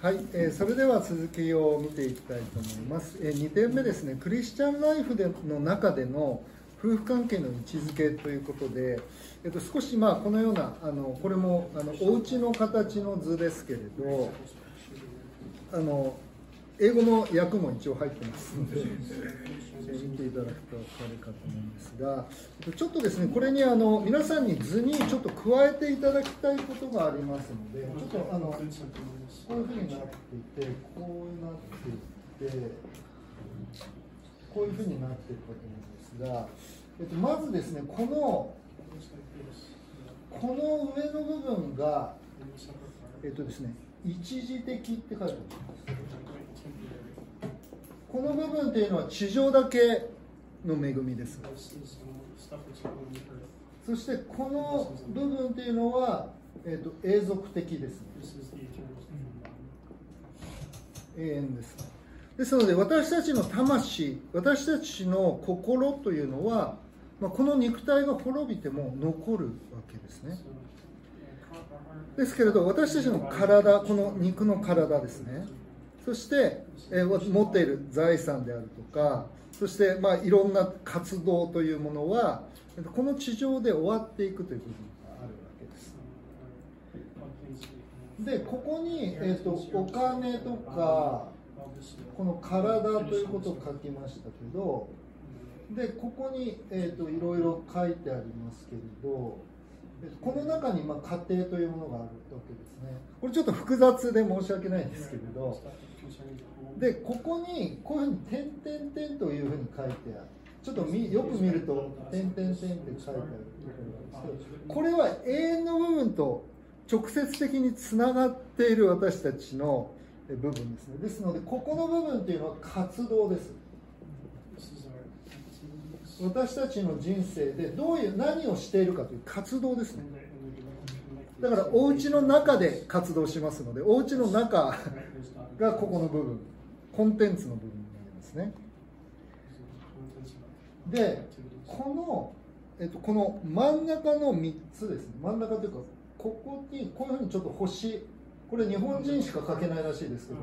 はい、えーそれでは続きを見ていきたいと思います。え2点目ですね、クリスチャンライフでの中での夫婦関係の位置づけということで、えっと、少しまあこのようなあのこれもあのお家の形の図ですけれどあの英語の訳も一応入ってますので、いただくと分かるかと思うんですがちょっとですねこれにあの皆さんに図にちょっと加えていただきたいことがありますのでちょっとあのこういうふうになっていてこうなっていてこういうふうになっているわけなんですが、えっと、まずですねこのこの上の部分がえっとですね一時的って書いてあります。この部分っていうのは地上だけの恵みです。そしてこの部分っていうのは、えっと永続的ですね。永遠です。ですので私たちの魂私たちの心というのは、まあ、この肉体が滅びても残るわけですね。ですけれど私たちの体この肉の体ですね。そして、えー持っている財産であるとかそして、まあ、いろんな活動というものはこの地上で終わっていくという部分があるわけです。でここに、えー、とお金とかこの体ということを書きましたけどでここに、えー、といろいろ書いてありますけれどこの中に、まあ、家庭というものがあるわけですね。これちょっと複雑で申し訳ないんですけれどでここにこういうふうに「点点点」というふうに書いてある。ちょっとみよく見ると「点点点」って書いてあるころがあるんですけどこれは永遠の部分と直接的につながっている私たちの部分ですね。ですのでここの部分というのは活動です。私たちの人生でどういう何をしているかという活動ですね。だからお家の中で活動しますのでお家の中がここの部分コンテンツの部分になりますね。でこの、えっと、この真ん中の3つですね。真ん中というかここにこういうふうにちょっと星これ日本人しか書けないらしいですけど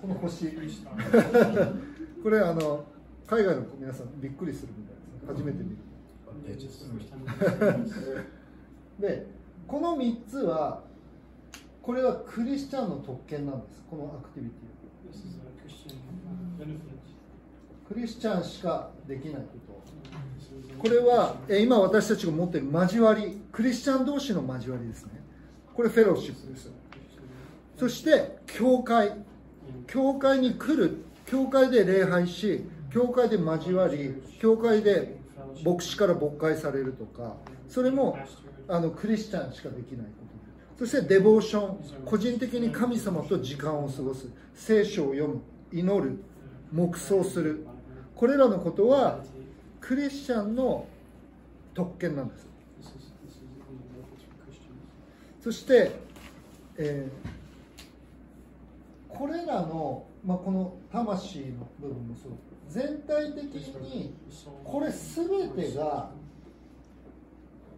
この星。これあの海外の皆さんびっくりするみたいですね。初めて見る。でこの3つはこれはクリスチャンの特権なんです。このアクティビティクリスチャンしかできないこと。これは今私たちが持っている交わり。クリスチャン同士の交わりですね。これフェローシップです。そして教会。教会に来る。教会で礼拝し教会で交わり教会で牧師から牧会されるとかそれもあのクリスチャンしかできないこと。そしてデボーション個人的に神様と時間を過ごす。聖書を読む祈る黙想する。これらのことはクリスチャンの特権なんです。そして、えーこれらの、まあ、この魂の部分もそう。全体的にこれ全てが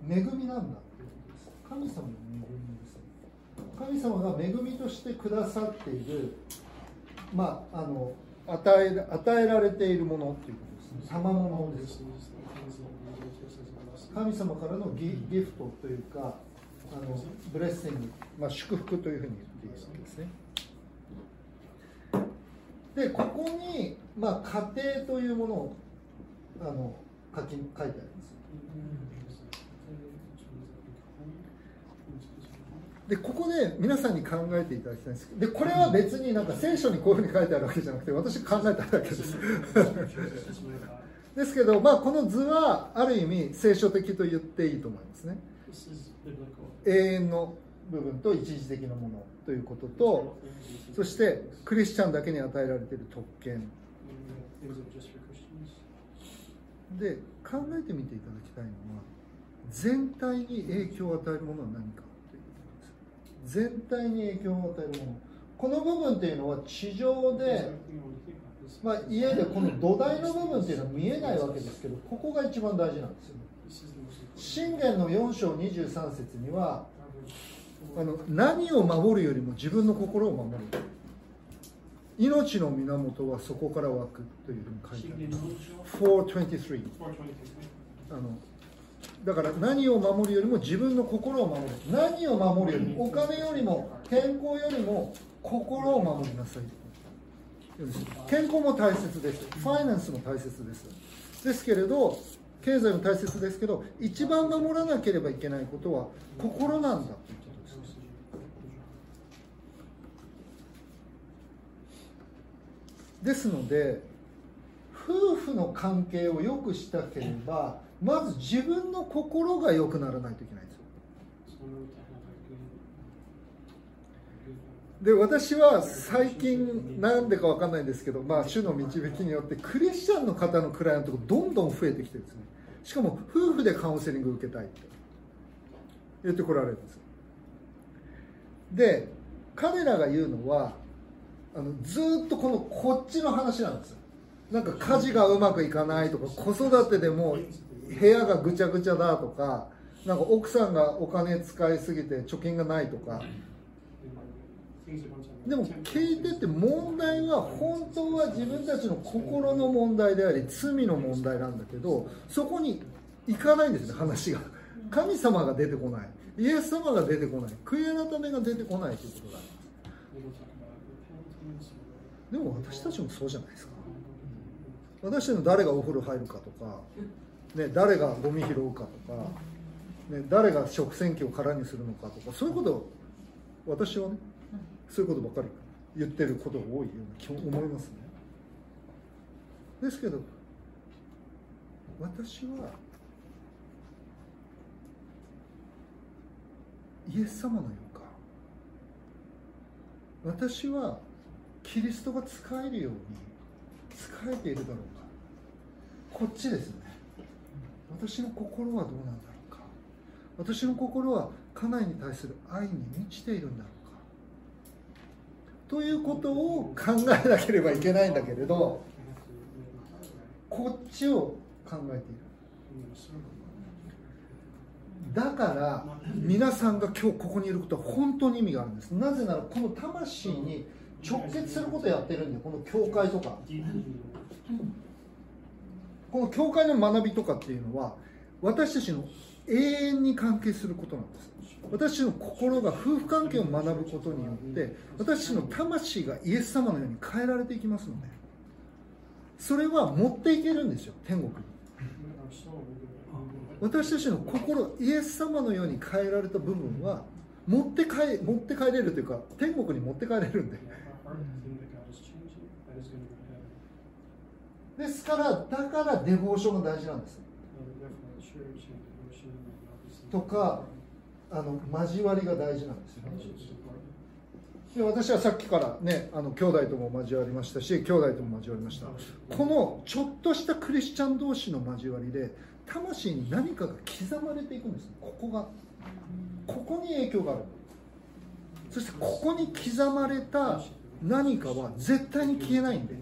恵みなんだっていうことです。神様の恵みです神様が恵みとしてくださっているまああの与え与えられているものっていうことですね。賜物です。神様からのギギフトというかあのブレッシング、まあ、祝福というふうに言っているわけですね。でここに、まあ、家庭というものをあの書き書いてあります。でここで皆さんに考えていただきたいんです。でこれは別になんか聖書にこういうふうに書いてあるわけじゃなくて私考えただけです。ですけど、まあ、この図はある意味聖書的と言っていいと思いますね。永遠の部分と一時的なものということとそしてクリスチャンだけに与えられている特権。で考えてみていただきたいのは全体に影響を与えるものは何かということです。全体に影響を与えるもの。この部分っていうのは地上で、まあ、家でこの土台の部分っていうのは見えないわけですけどここが一番大事なんですよ信玄の4章23節にはあの何を守るよりも自分の心を守る。命の源はそこから湧くというふうに書いてあります。423あのだから何を守るよりも自分の心を守る。何を守る？よりもお金よりも健康よりも心を守りなさい。健康も大切です。ファイナンスも大切です。ですけれど経済も大切ですけど一番守らなければいけないことは心なんだ。ということですですので夫婦の関係を良くしたければまず自分の心が良くならないといけないんですよ。で私は最近なんでか分かんないんですけど、まあ、主の導きによってクリスチャンの方のクライアントがどんどん増えてきてるんですね。しかも夫婦でカウンセリング受けたいって。言ってこられるんですで彼らが言うのはあのずっとこのこっちの話なんですよ。なんか家事がうまくいかないとか子育てでも部屋がぐちゃぐちゃだとかなんか奥さんがお金使いすぎて貯金がないとか。でも聞いてて問題は本当は自分たちの心の問題であり罪の問題なんだけどそこに行かないんですね話が。神様が出てこない。イエス様が出てこない。悔い改めが出てこないということがありますでも私たちもそうじゃないですか。私たちの誰がお風呂入るかとか、ね、誰がゴミ拾うかとか、ね、誰が食洗機を空にするのかとかそういうことを私はねそういうことばかり言ってることが多いような思いますね。ですけど私はイエス様のようか。私はキリストが使えるように使えているだろうか。こっちですね。私の心はどうなんだろうか。私の心は家内に対する愛に満ちているんだろうか。ということを考えなければいけないんだけれどこっちを考えている。だから皆さんが今日ここにいることは本当に意味があるんです。なぜならこの魂に直結することをやってるんでこの教会とか。この教会の学びとかっていうのは私たちの永遠に関係することなんです。私の心が夫婦関係を学ぶことによって私の魂がイエス様のように変えられていきますので。それは持っていけるんですよ天国に。私たちの心イエス様のように変えられた部分は持って帰持って帰れるというか天国に持って帰れるんで。ですからだからデボーションが大事なんです。とかあの交わりが大事なんです。よねで私はさっきからねあの兄弟とも交わりましたし兄弟とも交わりました。このちょっとしたクリスチャン同士の交わりで魂に何かが刻まれていくんです。ここが。ここに影響がある。そしてここに刻まれた何かは絶対に消えないんで。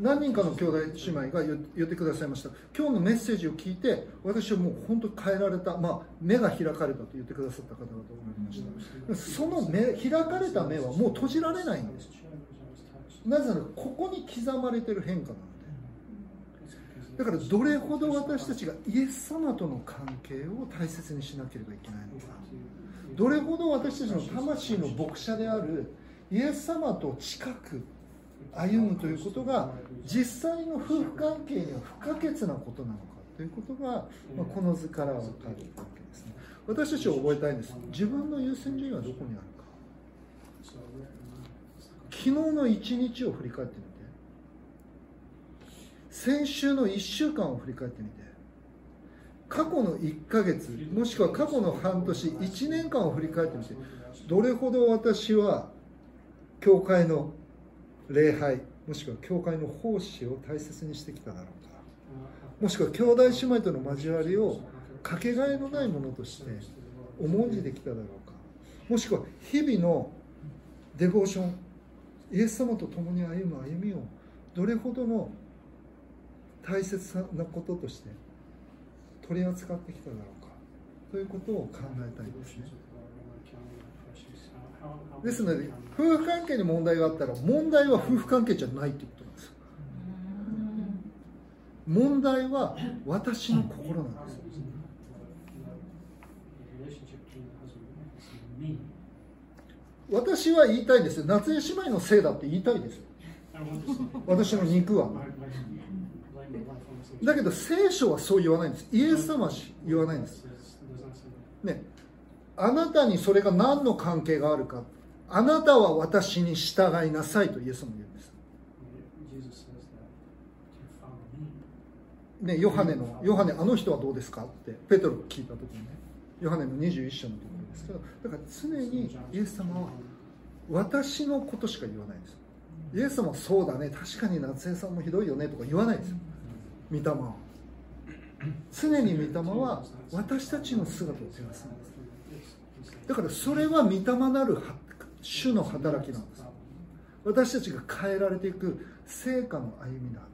何人かの兄弟姉妹が言ってくださいました。今日のメッセージを聞いて私はもう本当に変えられた、まあ、目が開かれたと言ってくださった方だと思いました。その目開かれた目はもう閉じられないんです。なぜならここに刻まれてる変化なのでだからどれほど私たちがイエス様との関係を大切にしなければいけないのか。どれほど私たちの魂の牧者であるイエス様と近く歩むということが実際の夫婦関係には不可欠なことなのかということが、ま、この図から分かるわけですね。私たちは覚えたいんです。自分の優先順位はどこにあるか。昨日の一日を振り返ってみて先週の1週間を振り返ってみて過去の1ヶ月もしくは過去の半年1年間を振り返ってみてどれほど私は教会の礼拝もしくは教会の奉仕を大切にしてきただろうかもしくは兄弟姉妹との交わりをかけがえのないものとして重んじてきただろうかもしくは日々のデボーションイエス様と共に歩む歩みをどれほどの大切なこととして取り扱ってきただろうかということを考えたいですね。ですので夫婦関係に問題があったら問題は夫婦関係じゃないということなんです。問題は私の心なんです。私は言いたいです夏江姉妹のせいだって言いたいです。私の肉は。だけど聖書はそう言わないんです。イエス様は言わないんです。ね。あなたにそれが何の関係があるか。あなたは私に従いなさいとイエス様言うんです。ね、ヨハネのヨハネあの人はどうですか？ってペトロが聞いた時にね。ヨハネの21章のところですけど。だから常にイエス様は私のことしか言わないんです。イエス様はそうだね。確かに夏江さんもひどいよねとか言わないんですよ。御霊を。常に御霊は私たちの姿を照らすんです。だからそれは御霊なる主の働きなんです。私たちが変えられていく成果の歩みなんです。